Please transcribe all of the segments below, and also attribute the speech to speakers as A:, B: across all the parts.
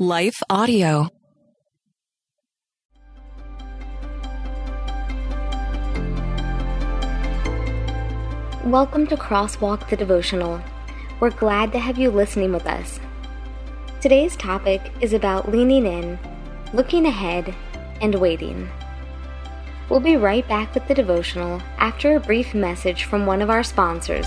A: Life Audio.
B: Welcome to Crosswalk the Devotional. We're glad to have you listening with us. Today's topic is about leaning in, looking ahead, and waiting. We'll be right back with the devotional after a brief message from one of our sponsors.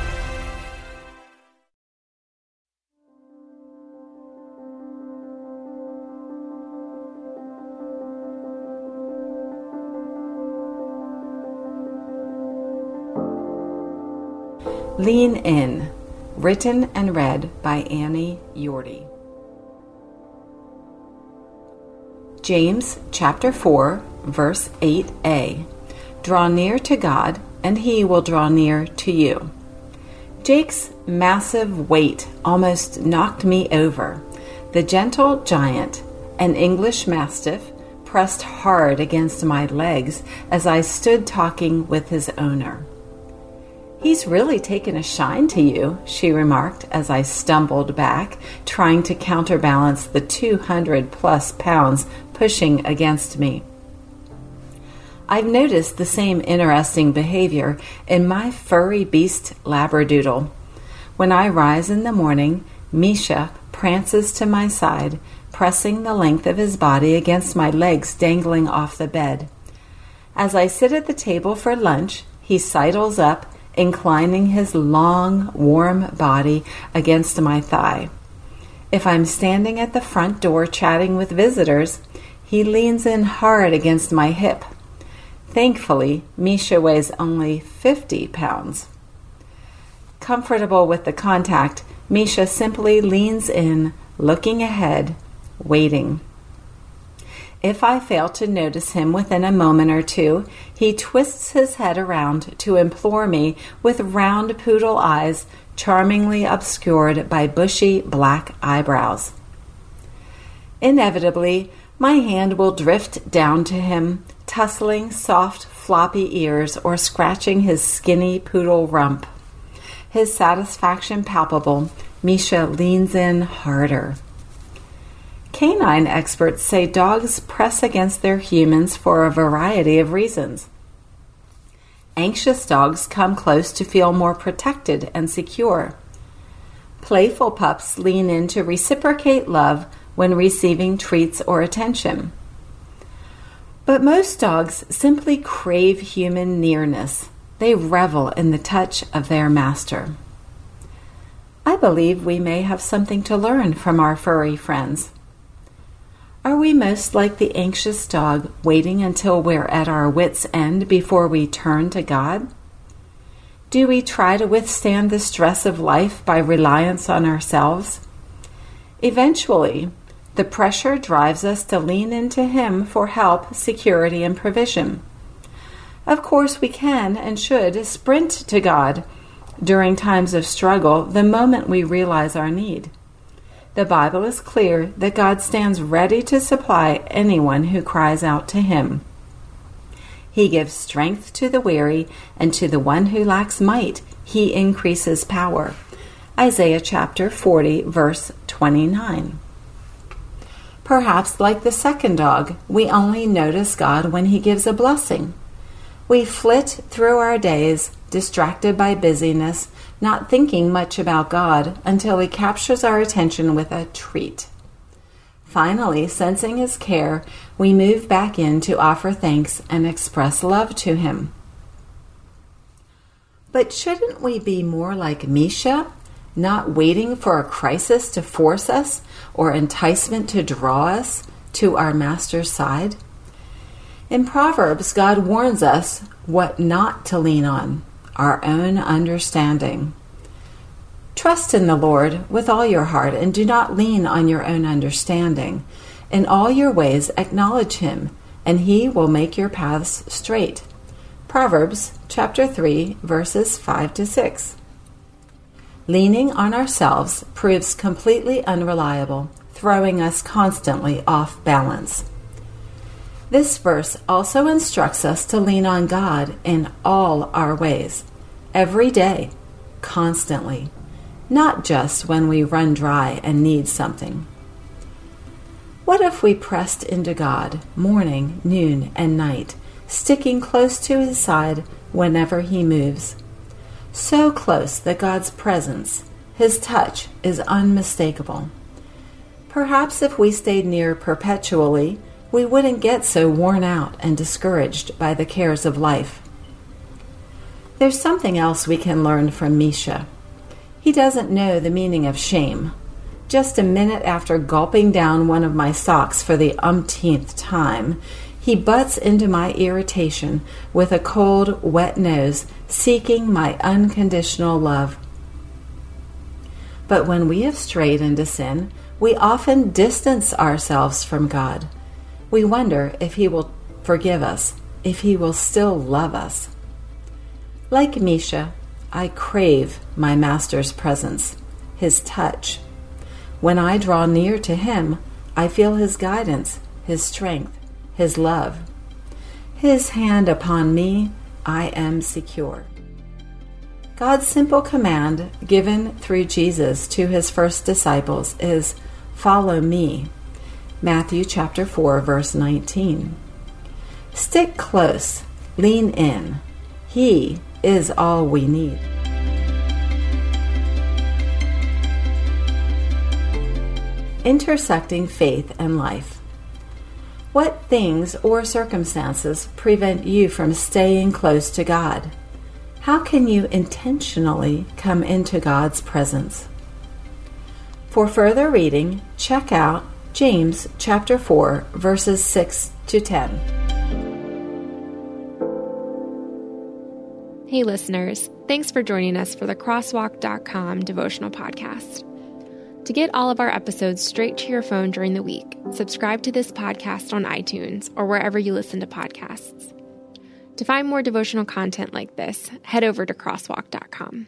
C: Lean In, written and read by Annie Yorty. James chapter 4, verse 8a. Draw near to God, and he will draw near to you. Jake's massive weight almost knocked me over. The gentle giant, an English mastiff, pressed hard against my legs as I stood talking with his owner. He's really taken a shine to you, she remarked as I stumbled back, trying to counterbalance the 200 plus pounds pushing against me. I've noticed the same interesting behavior in my furry beast Labradoodle. When I rise in the morning, Misha prances to my side, pressing the length of his body against my legs dangling off the bed. As I sit at the table for lunch, he sidles up inclining his long, warm body against my thigh. If I'm standing at the front door chatting with visitors, he leans in hard against my hip. Thankfully, Misha weighs only 50 pounds. Comfortable with the contact, Misha simply leans in, looking ahead, waiting. If I fail to notice him within a moment or two, he twists his head around to implore me with round poodle eyes charmingly obscured by bushy black eyebrows. Inevitably, my hand will drift down to him, tussling soft, floppy ears or scratching his skinny poodle rump. His satisfaction palpable, Misha leans in harder. Canine experts say dogs press against their humans for a variety of reasons. Anxious dogs come close to feel more protected and secure. Playful pups lean in to reciprocate love when receiving treats or attention. But most dogs simply crave human nearness. They revel in the touch of their master. I believe we may have something to learn from our furry friends. Are we most like the anxious dog, waiting until we're at our wits' end before we turn to God? Do we try to withstand the stress of life by reliance on ourselves? Eventually, the pressure drives us to lean into Him for help, security, and provision. Of course, we can and should sprint to God during times of struggle the moment we realize our need. The Bible is clear that God stands ready to supply anyone who cries out to Him. He gives strength to the weary, and to the one who lacks might, He increases power. Isaiah chapter 40, verse 29. Perhaps, like the second dog, we only notice God when He gives a blessing. We flit through our days, distracted by busyness, not thinking much about God until He captures our attention with a treat. Finally, sensing His care, we move back in to offer thanks and express love to Him. But shouldn't we be more like Misha, not waiting for a crisis to force us or enticement to draw us to our Master's side? In Proverbs, God warns us what not to lean on our own understanding. Trust in the Lord with all your heart and do not lean on your own understanding. In all your ways, acknowledge Him, and He will make your paths straight. Proverbs chapter 3, verses 5 to 6. Leaning on ourselves proves completely unreliable, throwing us constantly off balance. This verse also instructs us to lean on God in all our ways, every day, constantly, not just when we run dry and need something. What if we pressed into God morning, noon, and night, sticking close to His side whenever He moves? So close that God's presence, His touch, is unmistakable. Perhaps if we stayed near perpetually, we wouldn't get so worn out and discouraged by the cares of life. There's something else we can learn from Misha. He doesn't know the meaning of shame. Just a minute after gulping down one of my socks for the umpteenth time, he butts into my irritation with a cold, wet nose, seeking my unconditional love. But when we have strayed into sin, we often distance ourselves from God we wonder if He will forgive us, if He will still love us. Like Misha, I crave my Master's presence, His touch. When I draw near to Him, I feel His guidance, His strength, His love. His hand upon me, I am secure. God's simple command given through Jesus to his first disciples is follow me. Matthew chapter 4 verse 19. Stick close, lean in. He is all we need. Intersecting faith and life. What things or circumstances prevent you from staying close to God? How can you intentionally come into God's presence? For further reading, check out James chapter 4 verses 6 to 10.
A: Hey listeners, thanks for joining us for the crosswalk.com devotional podcast. To get all of our episodes straight to your phone during the week, subscribe to this podcast on iTunes or wherever you listen to podcasts. To find more devotional content like this, head over to crosswalk.com.